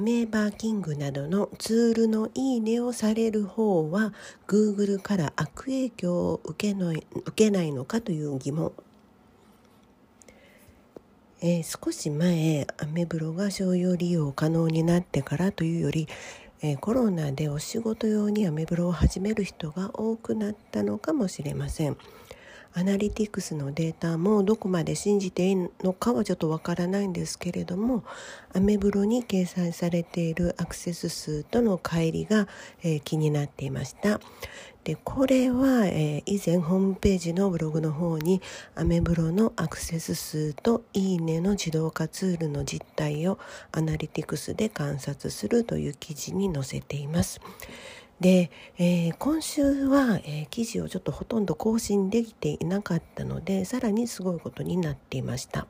メーバーキングなどのツールのいいねをされる方は Google から悪影響を受けない受けないのかという疑問、えー、少し前アメブロが商用利用可能になってからというより、えー、コロナでお仕事用にアメブロを始める人が多くなったのかもしれません。アナリティクスのデータもどこまで信じていいのかはちょっとわからないんですけれどもアメブロに掲載されているアクセス数との乖離が、えー、気になっていましたでこれは、えー、以前ホームページのブログの方にアメブロのアクセス数といいねの自動化ツールの実態をアナリティクスで観察するという記事に載せています。で、えー、今週は、えー、記事をちょっとほとんど更新できていなかったのでさらにすごいことになっていました。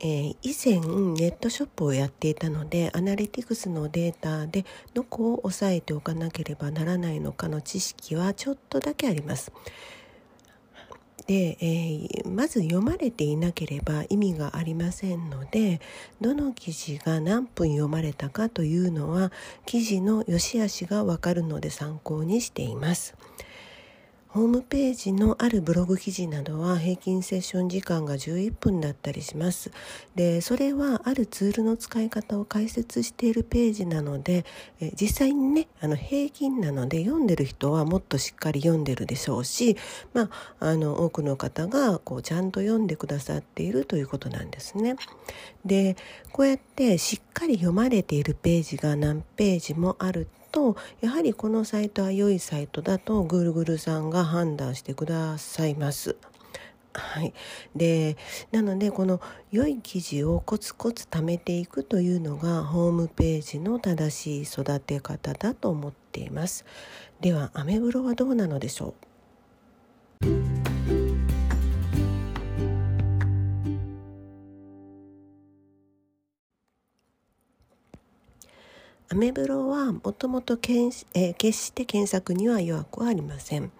えー、以前ネットショップをやっていたのでアナリティクスのデータでどこを押さえておかなければならないのかの知識はちょっとだけあります。で、えー、まず読まれていなければ意味がありませんのでどの記事が何分読まれたかというのは記事の良し悪しがわかるので参考にしています。ホームページのあるブログ記事などは平均セッション時間が11分だったりします。で、それはあるツールの使い方を解説しているページなので、え実際にね、あの平均なので読んでる人はもっとしっかり読んでるでしょうし、まあ、あの多くの方がこうちゃんと読んでくださっているということなんですね。で、こうやってしっかり読まれているページが何ページもあるととやはりこのサイトは良いサイトだとグルグルさんが判断してくださいます。はい、でなのでこの良い記事をコツコツ貯めていくというのがホームページの正しい育て方だと思っています。ではアメブロはどうなのでしょう？アメブロはもともと決して検索には弱くはありません。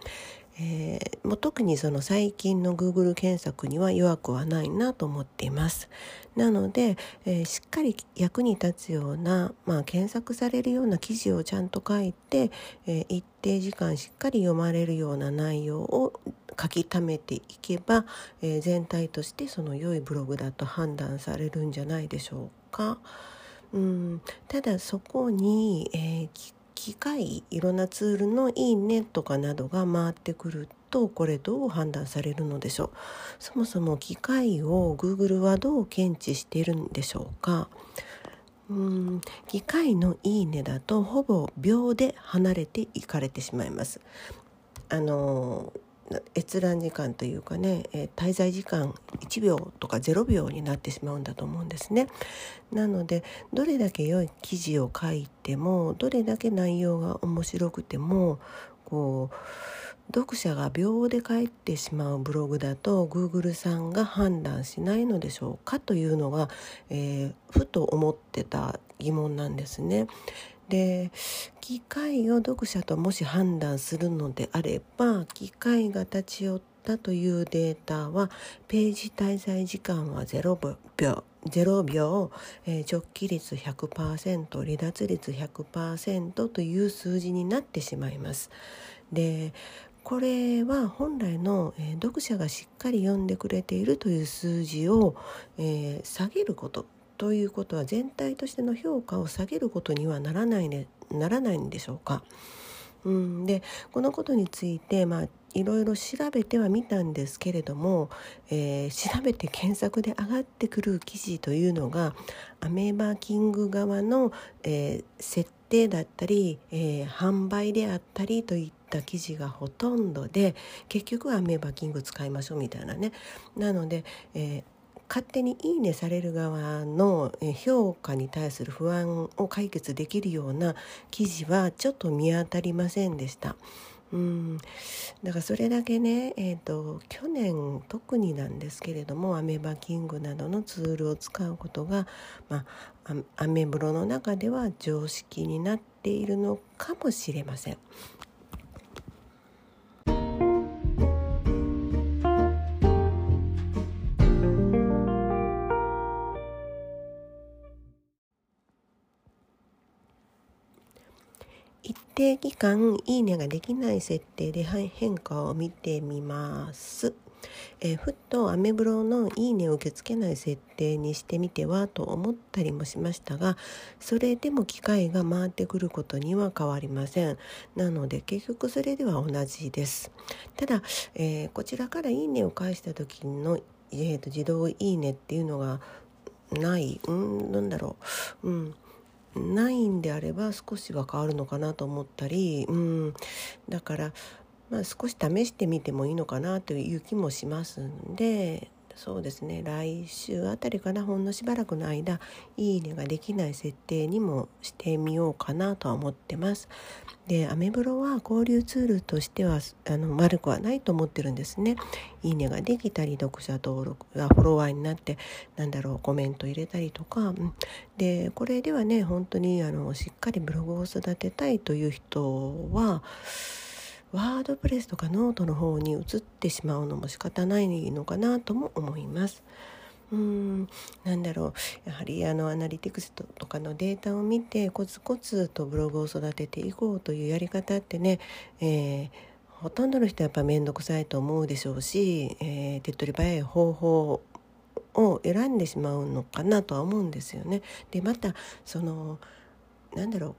えー、もう特にその最近の Google 検索には弱くはないなと思っています。なので、えー、しっかり役に立つような、まあ、検索されるような記事をちゃんと書いて、えー、一定時間しっかり読まれるような内容を書き溜めていけば、え全体としてその良いブログだと判断されるんじゃないでしょうか。うん。ただそこに、えー、機械いろんなツールの「いいね」とかなどが回ってくるとこれどう判断されるのでしょう。そもそも機械を Google はどう検知しているんでしょうか。うん。機械の「いいね」だとほぼ秒で離れていかれてしまいます。あの閲覧時間というかね、え滞在時間1秒とか0秒になってしまうんだと思うんですね。なのでどれだけ良い記事を書いてもどれだけ内容が面白くてもこう読者が秒で帰ってしまうブログだと Google さんが判断しないのでしょうかというのが、えー、ふと思ってた疑問なんですね。で機械を読者ともし判断するのであれば機械が立ち寄ったというデータはページ滞在時間は0秒0秒、えー、直帰率100%離脱率100%という数字になってしまいます。でこれは本来の、えー、読者がしっかり読んでくれているという数字を、えー、下げることということは全体としての評価を下げることにはならないねならないんでしょうか。うん、でこのことについて、まあ、いろいろ調べてはみたんですけれども、えー、調べて検索で上がってくる記事というのがアメーバーキング側の、えー、設定だったり、えー、販売であったりといった記事がほとんどで結局はアメーバキング使いましょうみたいなねなので、えー勝手にいいねされる側の評価に対する不安を解決できるような記事はちょっと見当たりませんでした。うんだからそれだけね、えーと、去年特になんですけれどもアメバキングなどのツールを使うことが、まあ、アメブロの中では常識になっているのかもしれません。定期間いいねができない設定で変化を見てみます。えー、ふっとアメブロのいいねを受け付けない設定にしてみてはと思ったりもしましたがそれでも機械が回ってくることには変わりません。なので結局それでは同じです。ただ、えー、こちらからいいねを返した時の、えーと、自動いいねっていうのがない。うんなんだろう。うん。ないんであれば少しは変わるのかなと思ったり、うん、だから、まあ、少し試してみてもいいのかなという気もしますんでそうですね来週あたりかなほんのしばらくの間いいねができない設定にもしてみようかなとは思ってます。でアメブロは交流ツールとしてはあの悪くはないと思ってるんですね。いいねができたり読者登録がフォロワーになってなんだろうコメント入れたりとか、うん、でこれではね本当にあのしっかりブログを育てたいという人はワードプレスとかノートの方に移ってしまうのも仕方ないのかなとも思います。うんなんだろうやはりあのアナリティクスとかのデータを見てコツコツとブログを育てていこうというやり方ってね、えー、ほとんどの人はやっぱ面倒くさいと思うでしょうし、えー、手っ取り早い方法を選んでしまうのかなとは思うんですよね。でまたそのなんだろう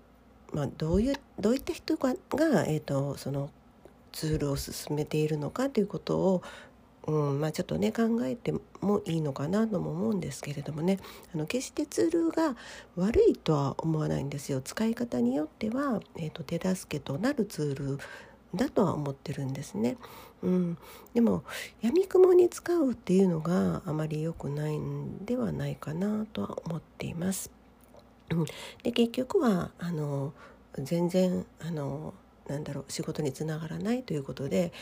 まあ、どういうどういった人がが、えーとそのツールを進めているのかということを、うんまあ、ちょっとね考えてもいいのかなとも思うんですけれどもねあの決してツールが悪いとは思わないんですよ使い方によっては、えーと、手助けとなるツールだとは思ってるんですね。うん、でもやみくもに使うっていうのがあまり良くないんではないかなとは思っています。うん、で結局はあの全然あのなんだろう仕事につながらないということで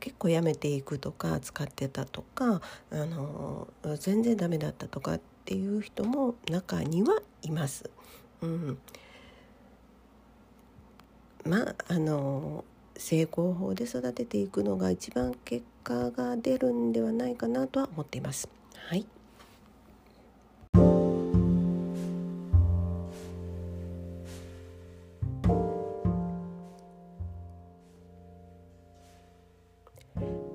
結構やめていくとか使ってたとかあの全然ダメだったとかっていう人も中にはいます。うん、まああの成功法で育てていくのが一番結果が出るんではないかなとは思っています。はい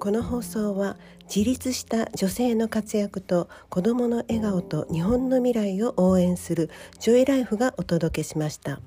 この放送は自立した女性の活躍と子どもの笑顔と日本の未来を応援するジョイライフがお届けしました。